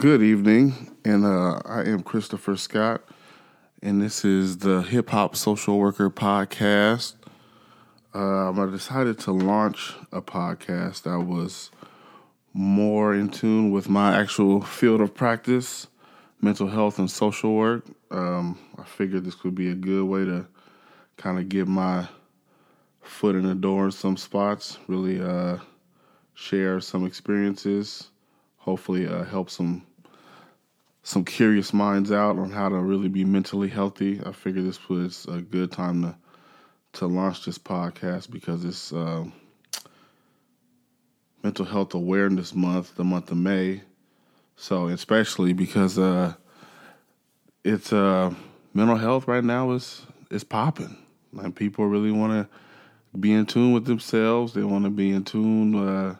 Good evening, and uh, I am Christopher Scott, and this is the Hip Hop Social Worker Podcast. Um, I decided to launch a podcast that was more in tune with my actual field of practice, mental health and social work. Um, I figured this would be a good way to kind of get my foot in the door in some spots, really uh, share some experiences, hopefully uh, help some some curious minds out on how to really be mentally healthy. I figured this was a good time to to launch this podcast because it's uh, Mental Health Awareness Month, the month of May. So especially because uh, it's uh, mental health right now is is popping. Like people really want to be in tune with themselves. They want to be in tune.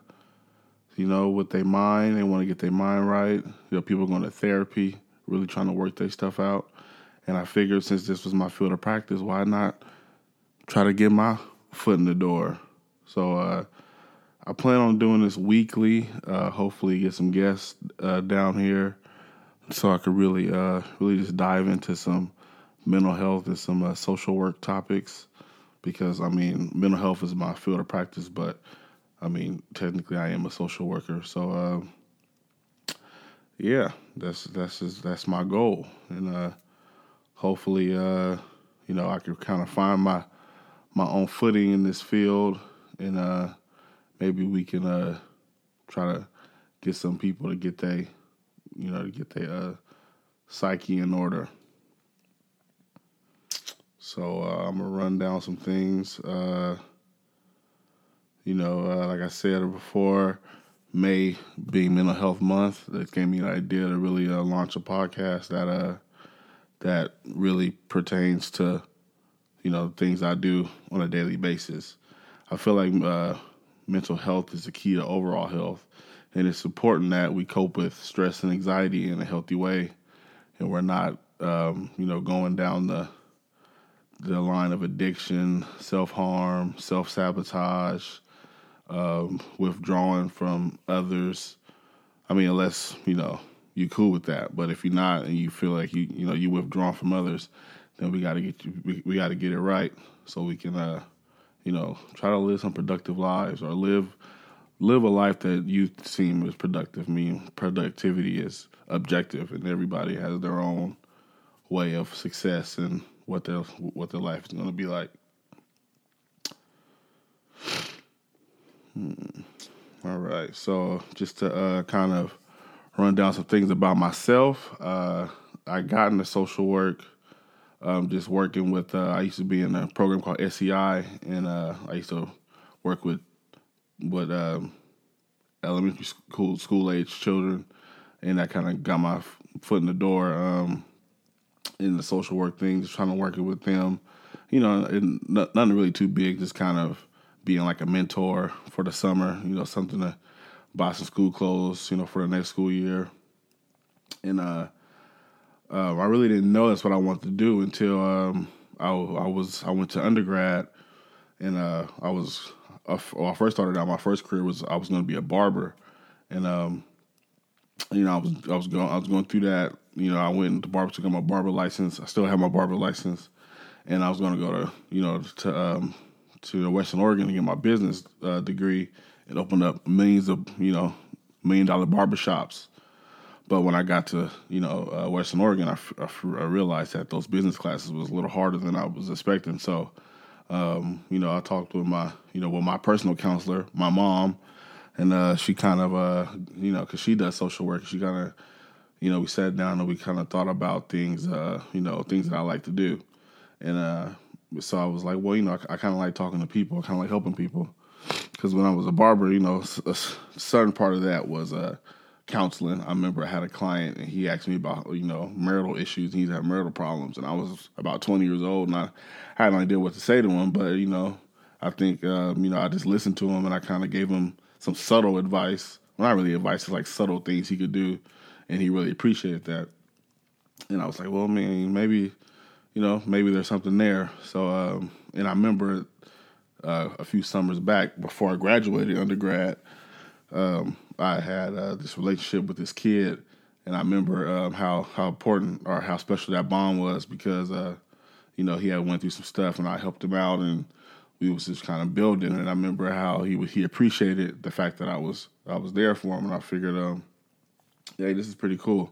You know, with their mind. They want to get their mind right. You know, people going to therapy, really trying to work their stuff out. And I figured since this was my field of practice, why not try to get my foot in the door? So uh, I plan on doing this weekly. Uh, hopefully, get some guests uh, down here so I could really, uh, really just dive into some mental health and some uh, social work topics. Because I mean, mental health is my field of practice, but I mean, technically, I am a social worker, so uh, yeah, that's that's just, that's my goal, and uh, hopefully, uh, you know, I can kind of find my my own footing in this field, and uh, maybe we can uh, try to get some people to get they, you know, to get their uh, psyche in order. So I'm gonna run down some things. You know, uh, like I said before, May being Mental Health Month, that gave me an idea to really uh, launch a podcast that uh, that really pertains to you know things I do on a daily basis. I feel like uh, mental health is the key to overall health, and it's important that we cope with stress and anxiety in a healthy way, and we're not um, you know going down the the line of addiction, self harm, self sabotage um, withdrawing from others. I mean, unless you know you're cool with that, but if you're not and you feel like you you know you withdrawn from others, then we got to get you we, we got to get it right so we can uh you know try to live some productive lives or live live a life that you seem is productive. I mean, productivity is objective, and everybody has their own way of success and what their what their life is going to be like. All right. So just to uh, kind of run down some things about myself, uh, I got into social work. Um, just working with, uh, I used to be in a program called SEI, and uh, I used to work with with um, elementary school school age children, and that kind of got my foot in the door um, in the social work thing, just trying to work it with them. You know, nothing really too big, just kind of being like a mentor for the summer, you know, something to buy some school clothes, you know, for the next school year. And uh, uh, I really didn't know that's what I wanted to do until um, I, I, was I went to undergrad, and uh, I was uh, when I first started out. My first career was I was going to be a barber, and um, you know I was I was going I was going through that. You know, I went to barber to get my barber license. I still have my barber license, and I was going to go to you know to um, to Western Oregon to get my business uh, degree. It opened up millions of you know million dollar barbershops. But when I got to you know uh, Western Oregon, I, I, I, realized that those business classes was a little harder than I was expecting. So um, you know I talked with my you know with my personal counselor, my mom, and uh, she kind of uh, you know because she does social work, she kind of you know we sat down and we kind of thought about things uh, you know things that I like to do, and uh, so I was like, well, you know, I, I kind of like talking to people. I kind of like helping people. Because when I was a barber, you know, a certain part of that was uh, counseling. I remember I had a client and he asked me about, you know, marital issues. He's had marital problems. And I was about 20 years old and I had no idea what to say to him. But, you know, I think, um, you know, I just listened to him and I kind of gave him some subtle advice. Well, not really advice, it's like subtle things he could do. And he really appreciated that. And I was like, well, man, maybe you know, maybe there's something there. So, um, and I remember uh, a few summers back before I graduated undergrad, um, I had uh, this relationship with this kid. And I remember um, how how important or how special that bond was because uh, you know he had went through some stuff and I helped him out and we was just kind of building. And I remember how he he appreciated the fact that I was I was there for him. And I figured um hey this is pretty cool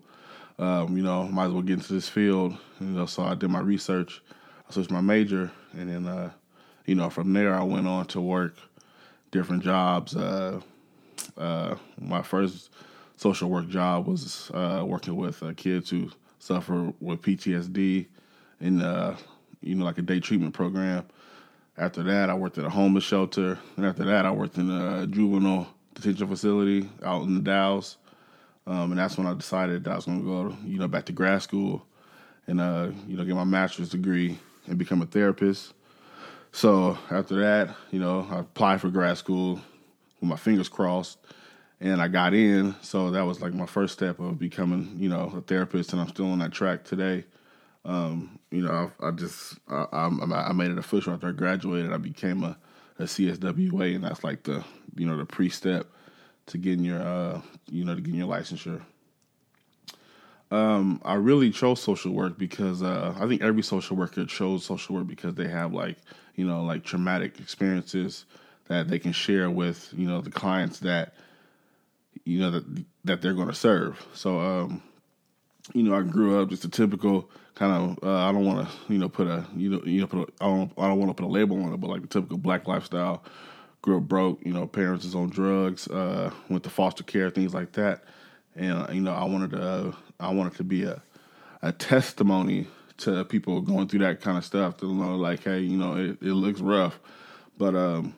um, you know might as well get into this field you know so I did my research I switched my major and then uh, you know from there I went on to work different jobs uh, uh, my first social work job was uh, working with uh, kids who suffer with PTSD in uh, you know like a day treatment program. After that, I worked at a homeless shelter, and after that, I worked in a juvenile detention facility out in the Dalles. Um, and that's when I decided that I was going to go, you know, back to grad school and uh, you know get my master's degree and become a therapist. So after that, you know, I applied for grad school with my fingers crossed and I got in. So that was like my first step of becoming, you know, a therapist, and I'm still on that track today. Um, you know, I, I just I, I, made it official after I graduated. I became a, a CSWA, and that's like the you know the pre step to getting your uh, you know to getting your licensure. Um, I really chose social work because uh, I think every social worker chose social work because they have like you know like traumatic experiences that they can share with you know the clients that you know that that they're going to serve. So, um, you know, I grew up just a typical kind of. Uh, I don't want to, you know, put a, you know, you know, put a, I don't, I don't want to put a label on it, but like the typical black lifestyle. Grew up broke, you know, parents is on drugs, uh, went to foster care, things like that, and you know, I wanted to, uh, I wanted to be a, a testimony to people going through that kind of stuff to know, like, hey, you know, it, it looks rough, but um,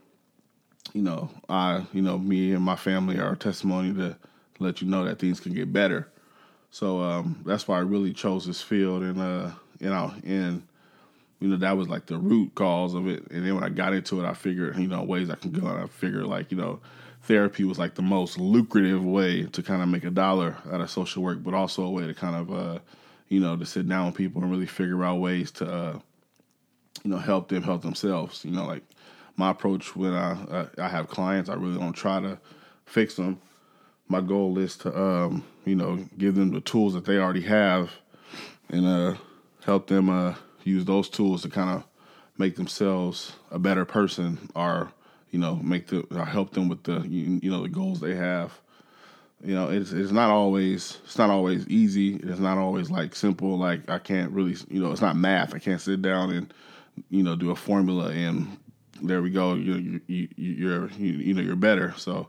you know, I, you know, me and my family are a testimony to let you know that things can get better. So um, that's why I really chose this field, and uh, you know, and you know that was like the root cause of it. And then when I got into it, I figured you know ways I can go, and I figured like you know, therapy was like the most lucrative way to kind of make a dollar out of social work, but also a way to kind of uh, you know to sit down with people and really figure out ways to uh, you know help them help themselves. You know, like my approach when I I have clients, I really don't try to fix them. My goal is to um, you know give them the tools that they already have, and uh, help them uh, use those tools to kind of make themselves a better person, or you know make the help them with the you, you know the goals they have. You know, it's it's not always it's not always easy. It's not always like simple. Like I can't really you know it's not math. I can't sit down and you know do a formula and there we go. You, you, you're you, you know you're better. So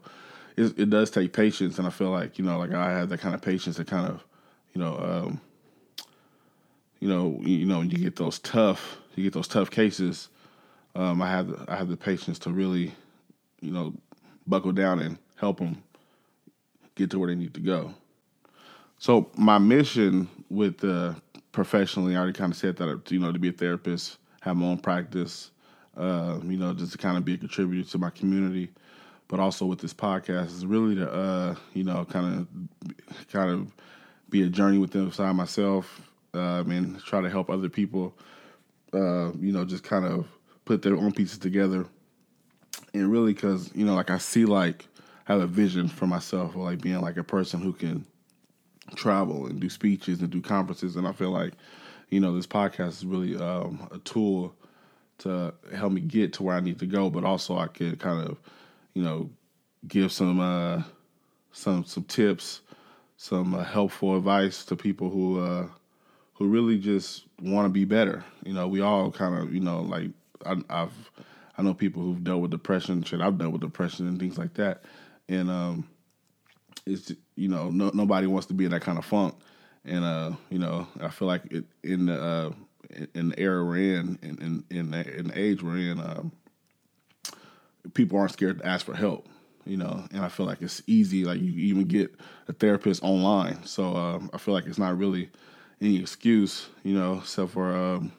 it, it does take patience, and I feel like you know like I have that kind of patience to kind of you know um, you know you know you get those tough you get those tough cases. Um, I have the, I have the patience to really you know buckle down and help them get to where they need to go. So my mission with professionally, I already kind of said that you know to be a therapist, have my own practice, uh, you know, just to kind of be a contributor to my community, but also with this podcast is really to, uh, you know, kind of, kind of be a journey within inside myself, uh, and try to help other people, uh, you know, just kind of put their own pieces together, and really, because you know, like I see, like, I have a vision for myself, of, like being like a person who can travel and do speeches and do conferences, and I feel like, you know, this podcast is really um, a tool to help me get to where I need to go, but also I could kind of, you know, give some uh, some some tips, some uh, helpful advice to people who uh, who really just want to be better. You know, we all kind of, you know, like I, I've I know people who've dealt with depression. Shit, I've dealt with depression and things like that, and um, it's you know no, nobody wants to be in that kind of funk, and uh, you know I feel like it, in the uh, in the era we're in, in in in the, in the age we're in, um, people aren't scared to ask for help. You know, and I feel like it's easy. Like you even get a therapist online, so um, I feel like it's not really any excuse. You know, except for um,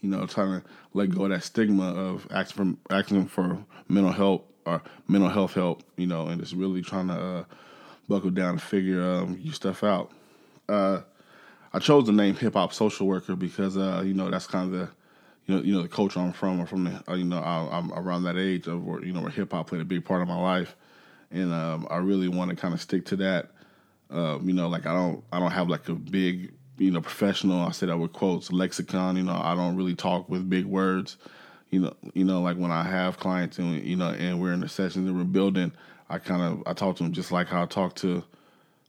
you know trying to let go of that stigma of asking for asking for mental health or mental health help. You know, and just really trying to uh, buckle down and figure um, your stuff out. Uh, I chose the name hip hop social worker because uh, you know that's kind of the you know you know the culture I'm from. I'm from the uh, you know I, am around that age of where you know where hip hop played a big part of my life, and um, I really want to kind of stick to that Um, you know, like I don't I don't have like a big you know professional. I say that with quotes lexicon. You know, I don't really talk with big words. You know, you know, like when I have clients and you know, and we're in the sessions and we're building, I kind of I talk to them just like how I talk to,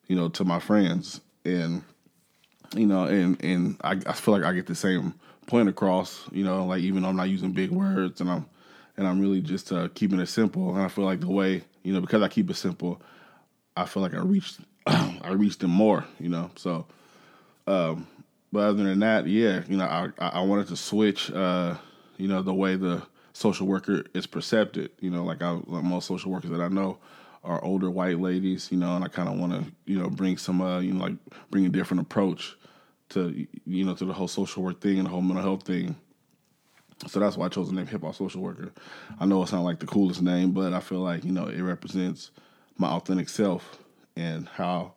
you know, to my friends, and you know, and and I, I feel like I get the same point across. You know, like even though I'm not using big words, and I'm and I'm really just uh, keeping it simple. And I feel like the way you know because I keep it simple, I feel like I reached I reached them more. You know, so. Um, but other than that, yeah, you know, I I wanted to switch, uh, you know, the way the social worker is perceived. You know, like I like most social workers that I know are older white ladies. You know, and I kind of want to you know bring some uh, you know like bring a different approach to you know to the whole social work thing and the whole mental health thing. So that's why I chose the name hip hop social worker. I know it's not like the coolest name, but I feel like you know it represents my authentic self and how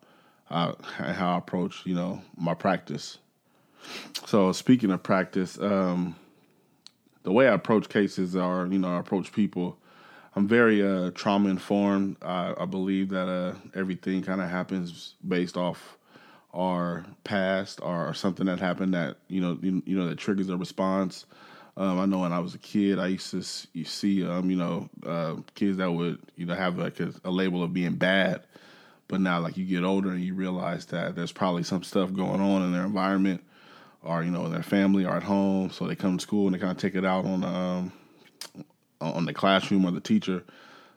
I, how I approach you know my practice. So speaking of practice, um, the way I approach cases are you know I approach people. I'm very uh, trauma informed. I, I, believe that uh, everything kind of happens based off our past or something that happened that you know you, you know that triggers a response. Um, I know when I was a kid, I used to see um, you know uh, kids that would you know have like a, a, label of being bad, but now like you get older and you realize that there's probably some stuff going on in their environment, or you know in their family or at home. So they come to school and they kind of take it out on um, on the classroom or the teacher.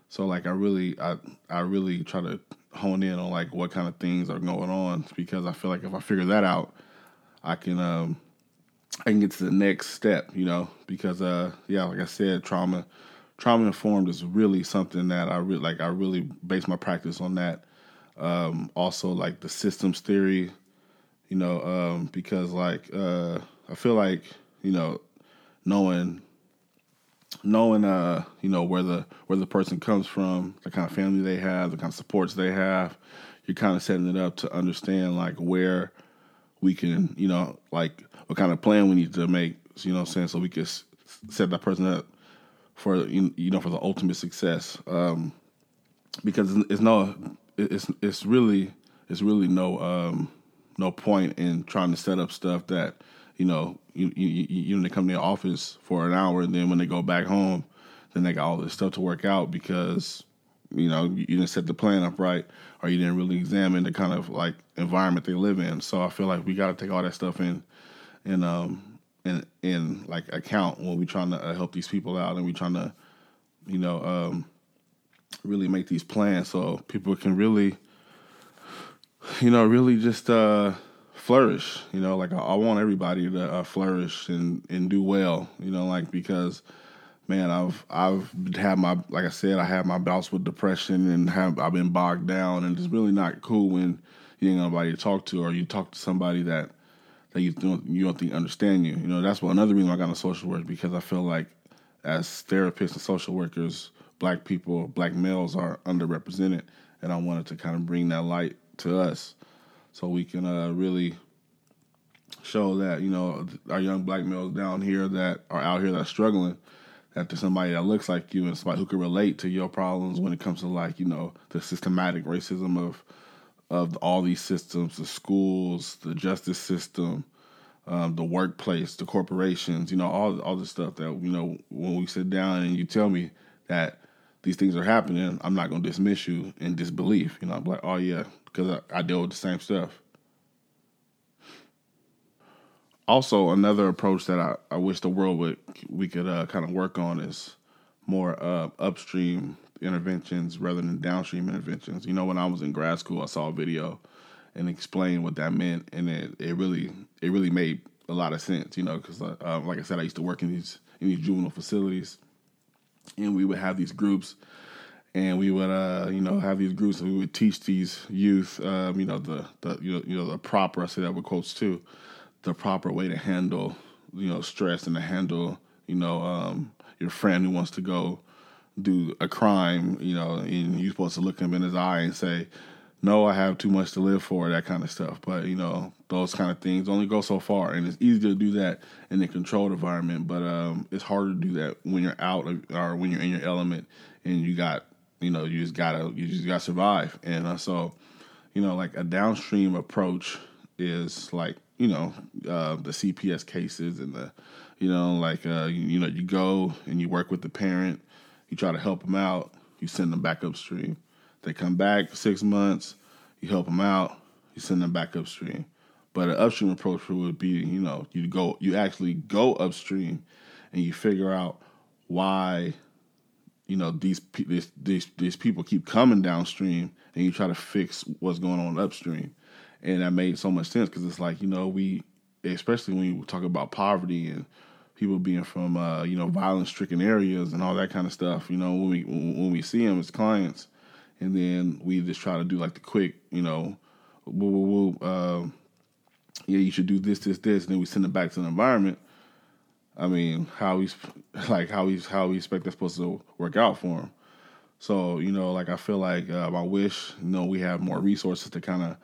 So like I really I I really try to hone in on like what kind of things are going on because I feel like if I figure that out, I can um I can get to the next step, you know, because uh yeah, like I said, trauma trauma informed is really something that I really like I really base my practice on that. Um also like the systems theory, you know, um because like uh I feel like, you know, knowing knowing uh you know where the where the person comes from the kind of family they have the kind of supports they have you're kind of setting it up to understand like where we can you know like what kind of plan we need to make you know I'm saying so we can set that person up for you know for the ultimate success. Um because it's no it's it's really it's really no um no point in trying to set up stuff that you know, you, you, you know, they come to the office for an hour, and then when they go back home, then they got all this stuff to work out because, you know, you didn't set the plan up right, or you didn't really examine the kind of like environment they live in. So I feel like we got to take all that stuff in, in, um, in, in like account when we trying to uh, help these people out, and we trying to, you know, um, really make these plans so people can really, you know, really just. uh flourish. You know, like I, I want everybody to uh, flourish and and do well. You know, like because man, I've I've had my like I said, I had my bouts with depression and have I've been bogged down, and it's really not cool when you ain't nobody to talk to, or you talk to somebody that that you don't you don't think understand you. You know, that's what another reason I got into social work because I feel like as therapists and social workers, black people, black males are underrepresented, and I wanted to kind of bring that light to us so we can uh, really show that you know our young black males down here that are out here that are struggling that there's somebody that looks like you and somebody who can relate to your problems when it comes to like you know the systematic racism of of all these systems the schools the justice system um, the workplace the corporations you know all all the stuff that you know when we sit down and you tell me that these things are happening i'm not to dismiss you in disbelief you know i'm like oh yeah because I, I deal with the same stuff. Also, another approach that I, I wish the world would we could uh, kind of work on is more uh, upstream interventions rather than downstream interventions. You know, when I was in grad school, I saw a video and explained what that meant, and it, it really it really made a lot of sense. You know, because uh, like I said, I used to work in these in these juvenile facilities, and we would have these groups and we would uh, you know have these groups and we would teach these youth um, you know the the you know, you know the proper I say that with quotes too the proper way to handle you know stress and to handle you know um, your friend who wants to go do a crime you know and you're supposed to look him in his eye and say no I have too much to live for that kind of stuff but you know those kind of things only go so far and it's easy to do that in a controlled environment but um, it's harder to do that when you're out or when you're in your element and you got you know, you just gotta you just gotta survive. And uh, so, you know, like a downstream approach is like you know uh, the CPS cases and the you know like uh, you, you know you go and you work with the parent, you try to help them out, you send them back upstream. They come back six months, you help them out, you send them back upstream. But an upstream approach would be, you know, you go, you actually go upstream, and you figure out why, you know, these these these, these people keep coming downstream, and you try to fix what's going on upstream, and that made so much sense because it's like you know we, especially when you talk about poverty and people being from uh, you know violence stricken areas and all that kind of stuff. You know when we when we see them as clients, and then we just try to do like the quick, you know, woo, woo, woo, uh, yeah, you should do this, this, this, and then we send it back to the environment. I mean, how he's like how he's how we expect that's supposed to work out for him. So you know, like I feel like um, I wish you know we have more resources to kind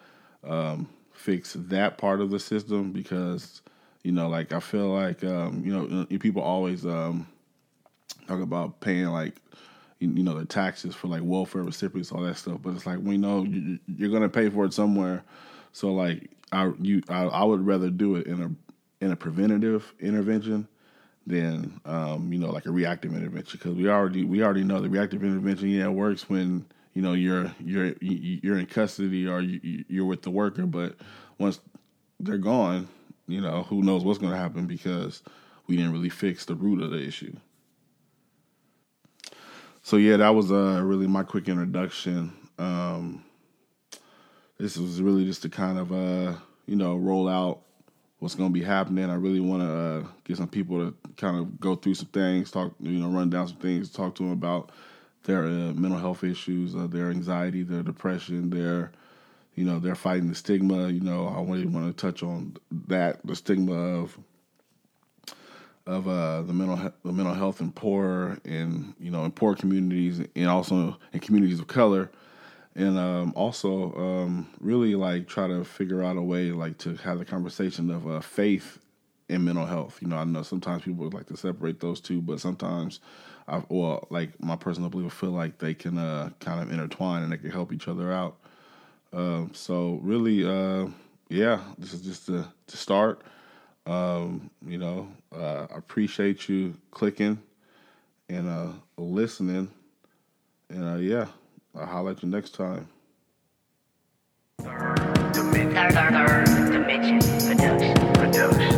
of um, fix that part of the system because you know, like I feel like um, you know people always um, talk about paying like you, know the taxes for like welfare recipients, all that stuff. But it's like we know you, you're gonna pay for it somewhere. So like I you I, I would rather do it in a in a preventative intervention than um, you know like a reactive intervention because we already we already know the reactive intervention yeah works when you know you're you're you're in custody or you're with the worker, but once they're gone, you know who knows what's going to happen because we didn't really fix the root of the issue. So yeah, that was uh, really my quick introduction. Um, this was really just to kind of uh, you know roll out what's going to be happening. I really want to uh, get some people to kind of go through some things, talk you know, run down some things, talk to them about their uh, mental health issues, uh, their anxiety, their depression, their you know they're fighting the stigma. You know, I really want to touch on that the stigma of of uh, the mental the mental health in poor and you know in poor communities and also in communities of color and um, also um, really like try to figure out a way like to have the conversation of uh, faith and mental health. You know, I know sometimes people like to separate those two, but sometimes I well like my personal belief I feel like they can uh, kind of intertwine and they can help each other out. Um, so really, uh, yeah, this is just to start. Um, you know, uh, I appreciate you clicking and uh, listening. And uh, yeah, I'll holler at you next time. Dimension Production. Production.